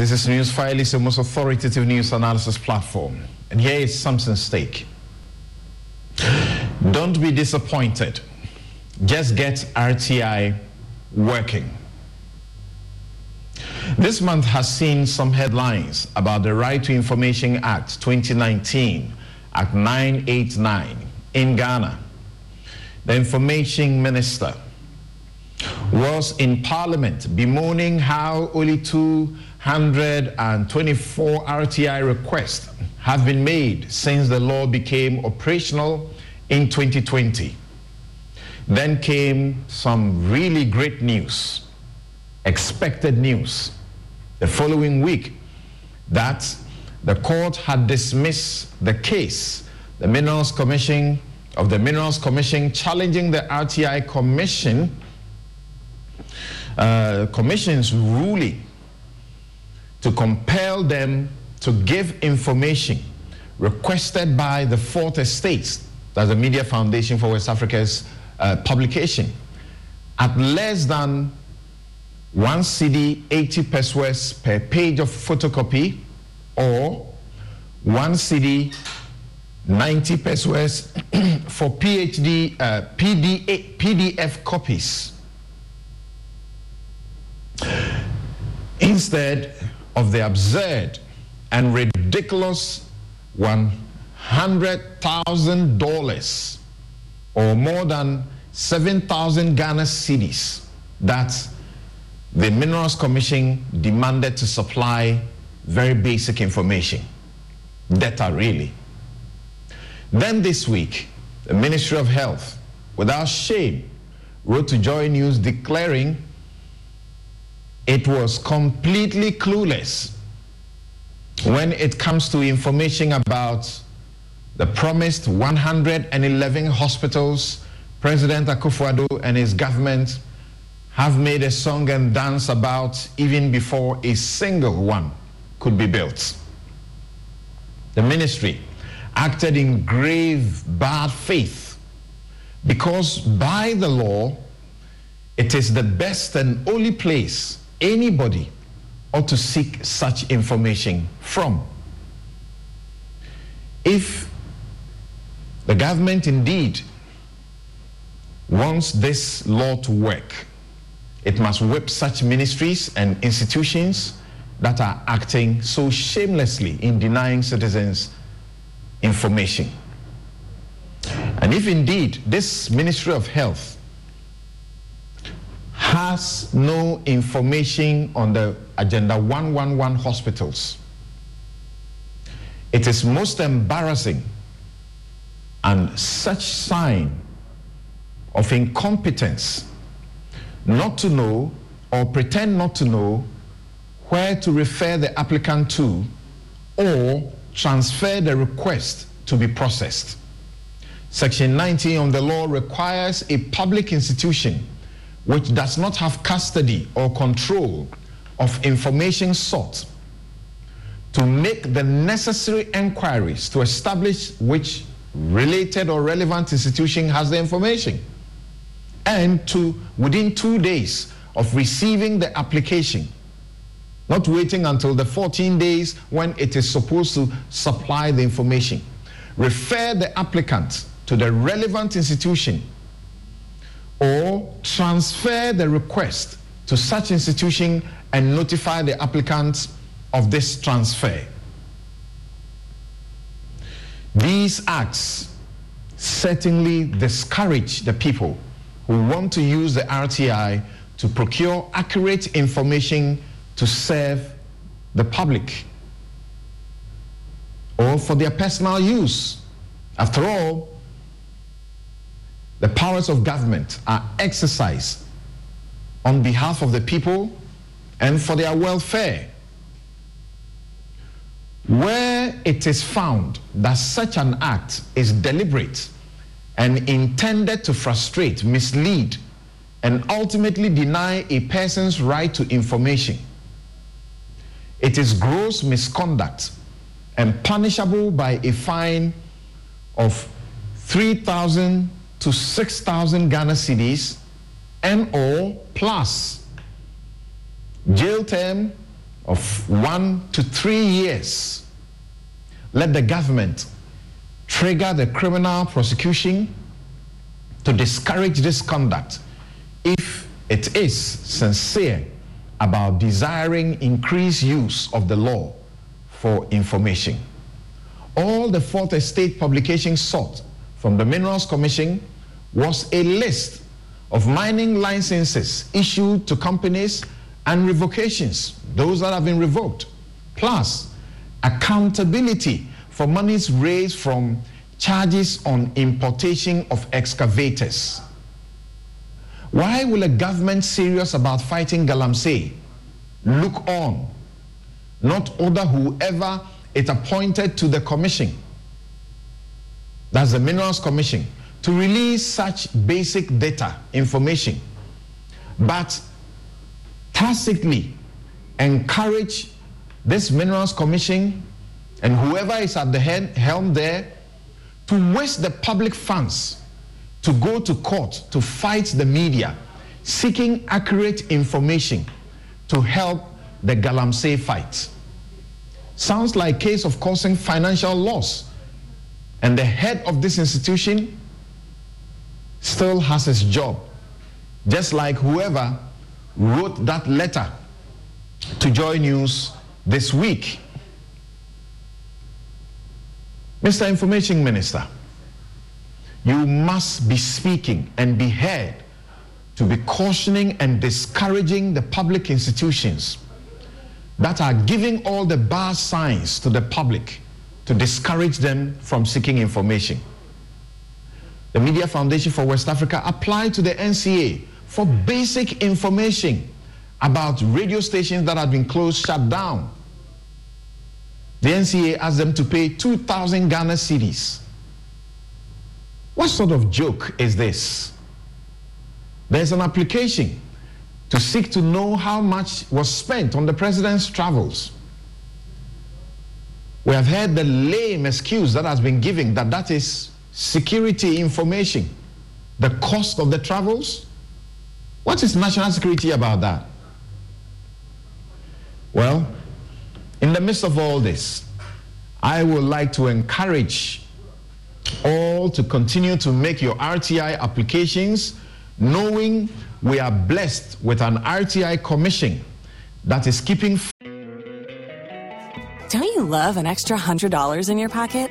This is Newsfile, the most authoritative news analysis platform. And here is Samson's take. Don't be disappointed. Just get RTI working. This month has seen some headlines about the Right to Information Act 2019, Act 989 in Ghana. The information minister was in parliament bemoaning how only 224 RTI requests have been made since the law became operational in 2020. Then came some really great news, expected news, the following week that the court had dismissed the case, the Minerals Commission of the Minerals Commission challenging the RTI Commission uh, Commission's ruling to compel them to give information requested by the Fourth Estate, that's the Media Foundation for West Africa's uh, publication, at less than one cedi, 80 pesewas per page of photocopy or one cedi, 90 pesewas for PhD, uh, PDA, PDF copies. Instead of the absurd and ridiculous $100,000 or more than 7,000 Ghana cedis that the Minerals Commission demanded to supply very basic information, data really. Then this week, the Ministry of Health, without shame, wrote to Joy News declaring it was completely clueless when it comes to information about the promised 111 hospitals President Akufo-Addo and his government have made a song and dance about even before a single one could be built. The ministry acted in grave bad faith because by the law, it is the best and only place anybody ought to seek such information from. If the government indeed wants this law to work, it must whip such ministries and institutions that are acting so shamelessly in denying citizens information. And if indeed this Ministry of Health has no information on the Agenda 111 hospitals, it is most embarrassing and such sign of incompetence not to know or pretend not to know where to refer the applicant to or transfer the request to be processed. Section 19 of the law requires a public institution which does not have custody or control of information sought to make the necessary inquiries to establish which related or relevant institution has the information and to within two days of receiving the application not waiting until the 14 days when it is supposed to supply the information refer the applicant to the relevant institution or transfer the request to such institution and notify the applicant of this transfer. These acts certainly discourage the people who want to use the RTI to procure accurate information to serve the public or for their personal use. After all, the powers of government are exercised on behalf of the people and for their welfare. Where it is found that such an act is deliberate and intended to frustrate, mislead, and ultimately deny a person's right to information, it is gross misconduct and punishable by a fine of 3,000 to 6,000 Ghana cedis and or plus jail term of one to three years. Let the government trigger the criminal prosecution to discourage this conduct if it is sincere about desiring increased use of the law for information. All the fourth estate publications sought from the Minerals Commission was a list of mining licenses issued to companies and revocations, those that have been revoked, plus accountability for monies raised from charges on importation of excavators. Why will a government serious about fighting galamsey? Look on, not order whoever it appointed to the commission, that's the Minerals Commission, to release such basic data information, but tacitly encourage this Minerals Commission and whoever is at the head, helm there to waste the public funds to go to court to fight the media seeking accurate information to help the Galamsey fight. Sounds like case of causing financial loss. And the head of this institution still has his job. Just like whoever wrote that letter to Joy News this week. Mr. Information Minister, you must be speaking and be heard to be cautioning and discouraging the public institutions that are giving all the bad signs to the public to discourage them from seeking information. The Media Foundation for West Africa applied to the NCA for basic information about radio stations that had been closed, shut down. The NCA asked them to pay 2,000 Ghana cedis. What sort of joke is this? There's an application to seek to know how much was spent on the president's travels. We have heard the lame excuse that has been given that that is security information. The cost of the travels? What is national security about that? Well, in the midst of all this, I would like to encourage all to continue to make your RTI applications, knowing we are blessed with an RTI commission that is keeping. Don't you love an extra $100 in your pocket?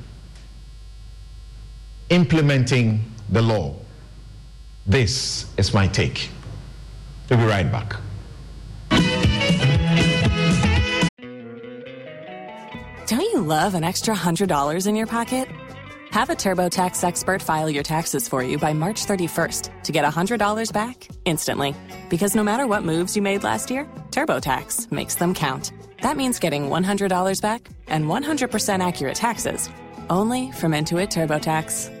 implementing the law. This is my take. We'll be right back. Don't you love an extra $100 in your pocket? Have a TurboTax expert file your taxes for you by March 31st to get $100 back instantly. Because no matter what moves you made last year, TurboTax makes them count. That means getting $100 back and 100% accurate taxes only from Intuit TurboTax.